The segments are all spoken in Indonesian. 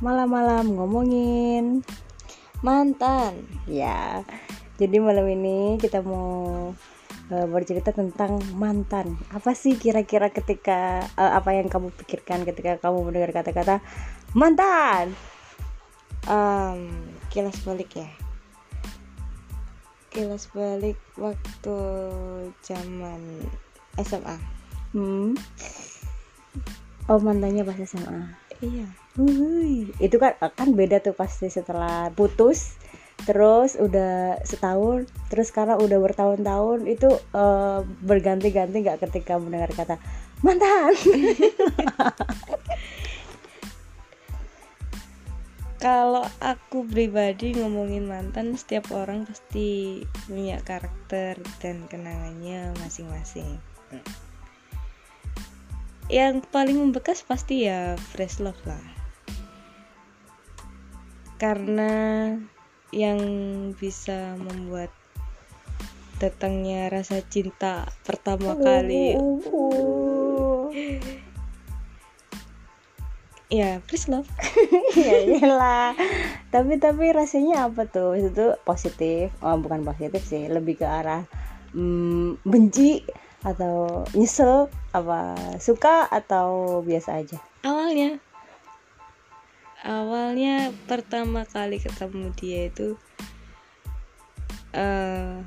malam-malam ngomongin mantan. Ya, jadi malam ini kita mau uh, bercerita tentang mantan. Apa sih kira-kira ketika uh, apa yang kamu pikirkan ketika kamu mendengar kata-kata mantan? um, kilas balik ya kilas balik waktu zaman SMA Hmm. Oh mantannya pas SMA. Iya. Wuih, itu kan kan beda tuh pasti setelah putus terus udah setahun terus sekarang udah bertahun-tahun itu eh, berganti-ganti nggak ketika mendengar kata mantan! Kalau aku pribadi ngomongin mantan setiap orang pasti punya karakter dan kenangannya masing-masing yang paling membekas pasti ya fresh love lah. Karena yang bisa membuat datangnya rasa cinta pertama kali. ya fresh love. Ya iyalah. Tapi tapi rasanya apa tuh? Itu positif. Oh bukan positif sih. Lebih ke arah mm, benci atau nyesel apa suka atau biasa aja? Awalnya awalnya pertama kali ketemu dia itu eh,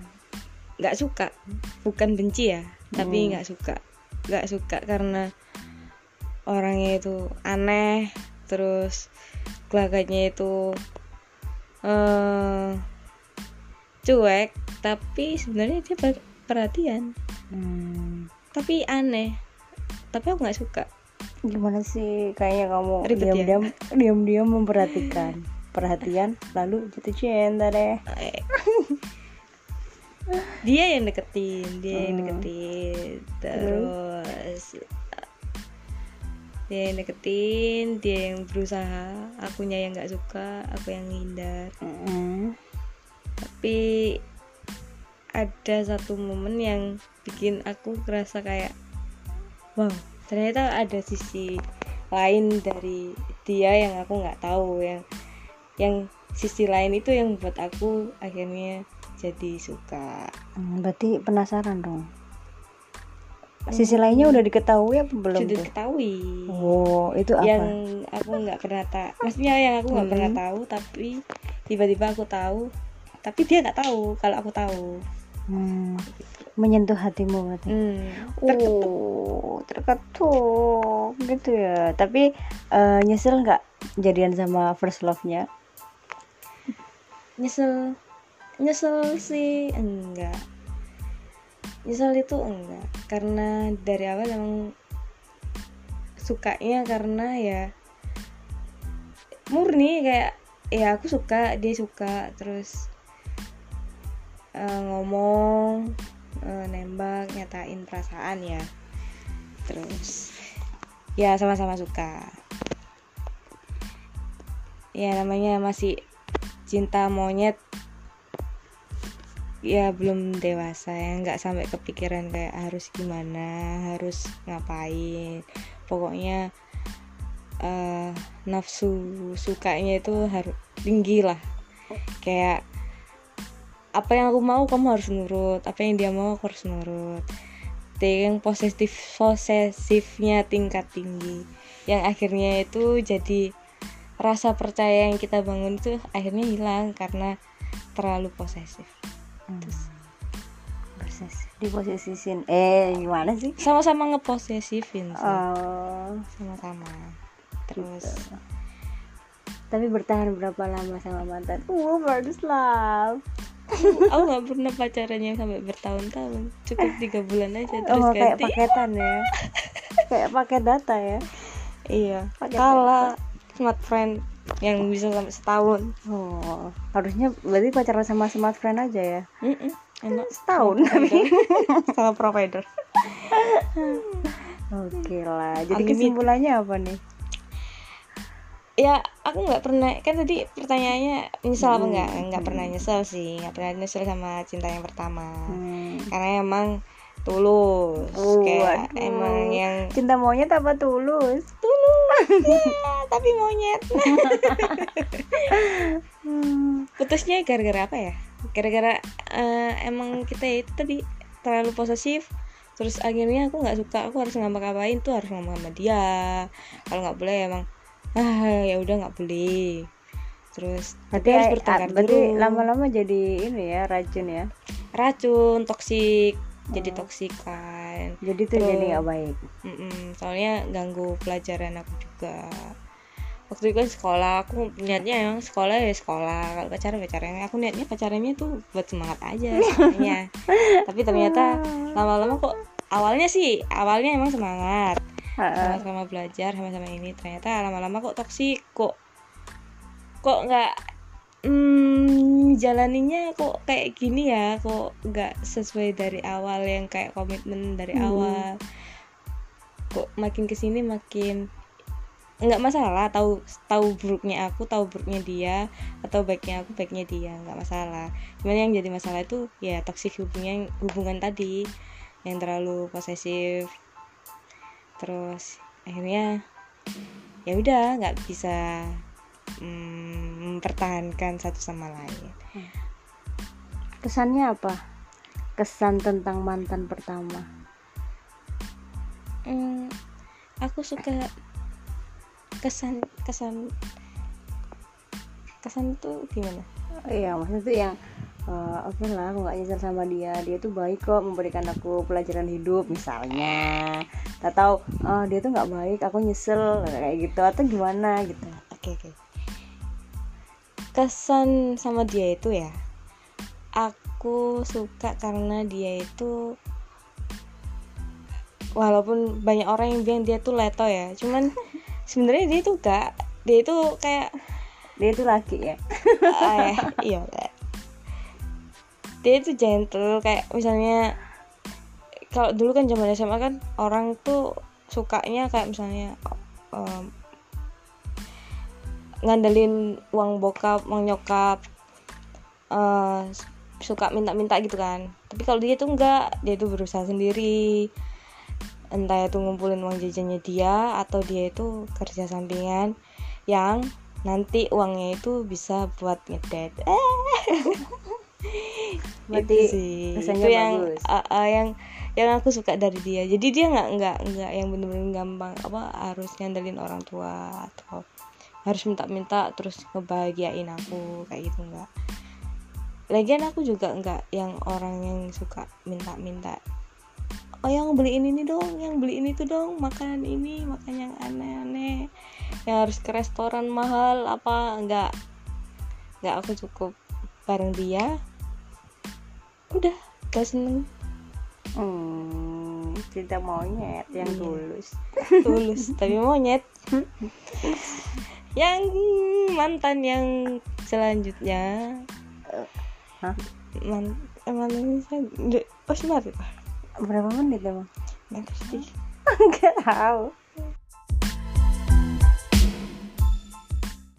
nggak suka. Bukan benci ya tapi Hmm. nggak suka. Nggak suka karena orangnya itu aneh terus gelagatnya itu eh cuek tapi sebenarnya dia per- perhatian. Hmm, tapi aneh. Tapi aku nggak suka. Gimana sih? Kayaknya kamu ya? diam-diam diam-diam memperhatikan. Perhatian lalu jatuh cinta deh. Eh. dia yang deketin dia yang Hmm. deketin. Terus dia yang deketin dia yang berusaha. Akunya yang nggak suka aku yang ngindar. Mm-mm. tapi ada satu momen yang bikin aku ngerasa kayak wow ternyata ada sisi lain dari dia yang aku nggak tahu yang yang sisi lain itu yang buat aku akhirnya jadi suka. Hmm, berarti penasaran dong. Sisi lainnya udah diketahui apa belum sudah diketahui. Oh itu apa? Yang aku nggak pernah tahu maksudnya yang aku nggak pernah Hmm. tahu tapi tiba-tiba aku tahu tapi dia nggak tahu kalau aku tahu Hmm, menyentuh hatimu berarti hmm. Oh, terketuk gitu ya. Tapi eh, nyesel nggak jadian sama first love-nya? nyesel nyesel sih enggak nyesel itu enggak karena dari awal emang sukanya karena ya murni kayak ya aku suka dia suka terus eh, ngomong eh, nembak nyatain perasaan ya. Terus ya sama-sama suka. Ya namanya masih cinta monyet. Ya belum dewasa ya. Nggak sampai kepikiran kayak harus gimana harus ngapain. Pokoknya eh, nafsu sukanya itu harus tinggi lah. Kayak apa yang aku mau kamu harus nurut. Apa yang dia mau aku harus nurut. Yang posesif posesifnya tingkat tinggi. Yang akhirnya itu jadi rasa percaya yang kita bangun itu akhirnya hilang karena terlalu posesif. Terus proses diposisisin. Eh, gimana sih? sama-sama ngeposesifin sih. Oh, sama-sama. Terus tapi bertahan berapa lama sama mantan? Uh, first love. Aku nggak pernah pacarannya sampai bertahun-tahun cukup tiga bulan aja terus Oh, kayak ganti paketan ya. kayak paket data ya. iya Pakai kalah smart friend yang bisa sampai setahun Oh, harusnya berarti pacaran sama smart friend aja ya. Mm-mm, enak Setahun. sama provider Oke lah. Jadi Unlimited. kesimpulannya apa nih? Ya aku nggak pernah kan tadi pertanyaannya nyesel apa Hmm, nggak nggak hmm. pernah nyesel sih nggak pernah nyesel sama cinta yang pertama Hmm. karena emang tulus Oh, kayak waduh. emang yang Cinta monyet apa tulus? tulus Ya, tapi monyet putusnya gara-gara apa ya gara-gara eh, emang kita itu tadi terlalu posesif terus akhirnya aku nggak suka aku harus ngapa-ngapain tuh harus ngomong sama dia kalau nggak boleh emang ah ya udah nggak boleh. Terus berarti tapi harus ah, bertengkar berarti dulu. lama-lama jadi ini ya racun ya? Racun toksik. Jadi Oh. toksik kan jadi tuh Terus- jadi nggak baik. Mm-mm, soalnya ganggu pelajaran aku juga. Waktu itu kan sekolah aku niatnya emang sekolah ya sekolah. Kalau pacaran pacaran aku niatnya pacarannya tuh buat semangat aja sebenarnya tapi ternyata lama-lama kok awalnya sih awalnya emang semangat. Sama-sama belajar sama-sama ini. Ternyata lama-lama kok toksik kok kok nggak hmm, jalaninya kok kayak gini ya kok nggak sesuai dari awal yang kayak komitmen dari Hmm. awal. Kok makin ke sini makin nggak masalah tahu tahu buruknya aku tahu buruknya dia atau baiknya aku baiknya dia nggak masalah. Cuman yang jadi masalah itu ya toksik hubungan hubungan tadi yang terlalu posesif terus akhirnya ya udah nggak bisa mm, mempertahankan satu sama lain. Kesannya apa? Kesan tentang mantan pertama. Hmm, aku suka kesan kesan kesan tuh gimana? Iya maksudnya tuh yang eh, oke lah aku nggak nyesel sama dia. Dia tuh baik kok memberikan aku pelajaran hidup misalnya. Atau oh, dia tuh nggak baik aku nyesel kayak gitu. Atau gimana gitu. Oke oke. Kesan sama dia itu ya aku suka karena dia itu walaupun banyak orang yang bilang dia tuh leto ya cuman sebenarnya dia tuh gak dia itu kayak dia tuh laki ya. Eh, iya dia itu gentle kayak misalnya kalau dulu kan zaman SMA kan orang tuh sukanya kayak misalnya em, ngandelin uang bokap uang nyokap eh, suka minta-minta gitu kan. Tapi kalau dia tuh enggak dia tuh berusaha sendiri. Entah itu ngumpulin uang jajannya dia atau dia itu kerja sampingan yang nanti uangnya itu bisa buat ngedet Berarti itu sih. itu yang bagus. uh, uh, yang yang aku suka dari dia. Jadi dia nggak nggak nggak yang bener-bener gampang apa harus ngandelin orang tua atau harus minta-minta terus ngebahagiain aku kayak gitu nggak. Lagian aku juga nggak yang orang yang suka minta-minta. Oh yang beliin ini dong yang beliin itu dong makanan ini makan yang aneh-aneh. Yang harus ke restoran mahal apa nggak. Nggak aku cukup bareng dia udah gak seneng. Hmm, cinta monyet yang Iya. tulus. Tulus tapi monyet. Yang mantan yang selanjutnya. Hah? man eh, mantan saya oh sebentar. Berapa menit emang? Nanti nggak tahu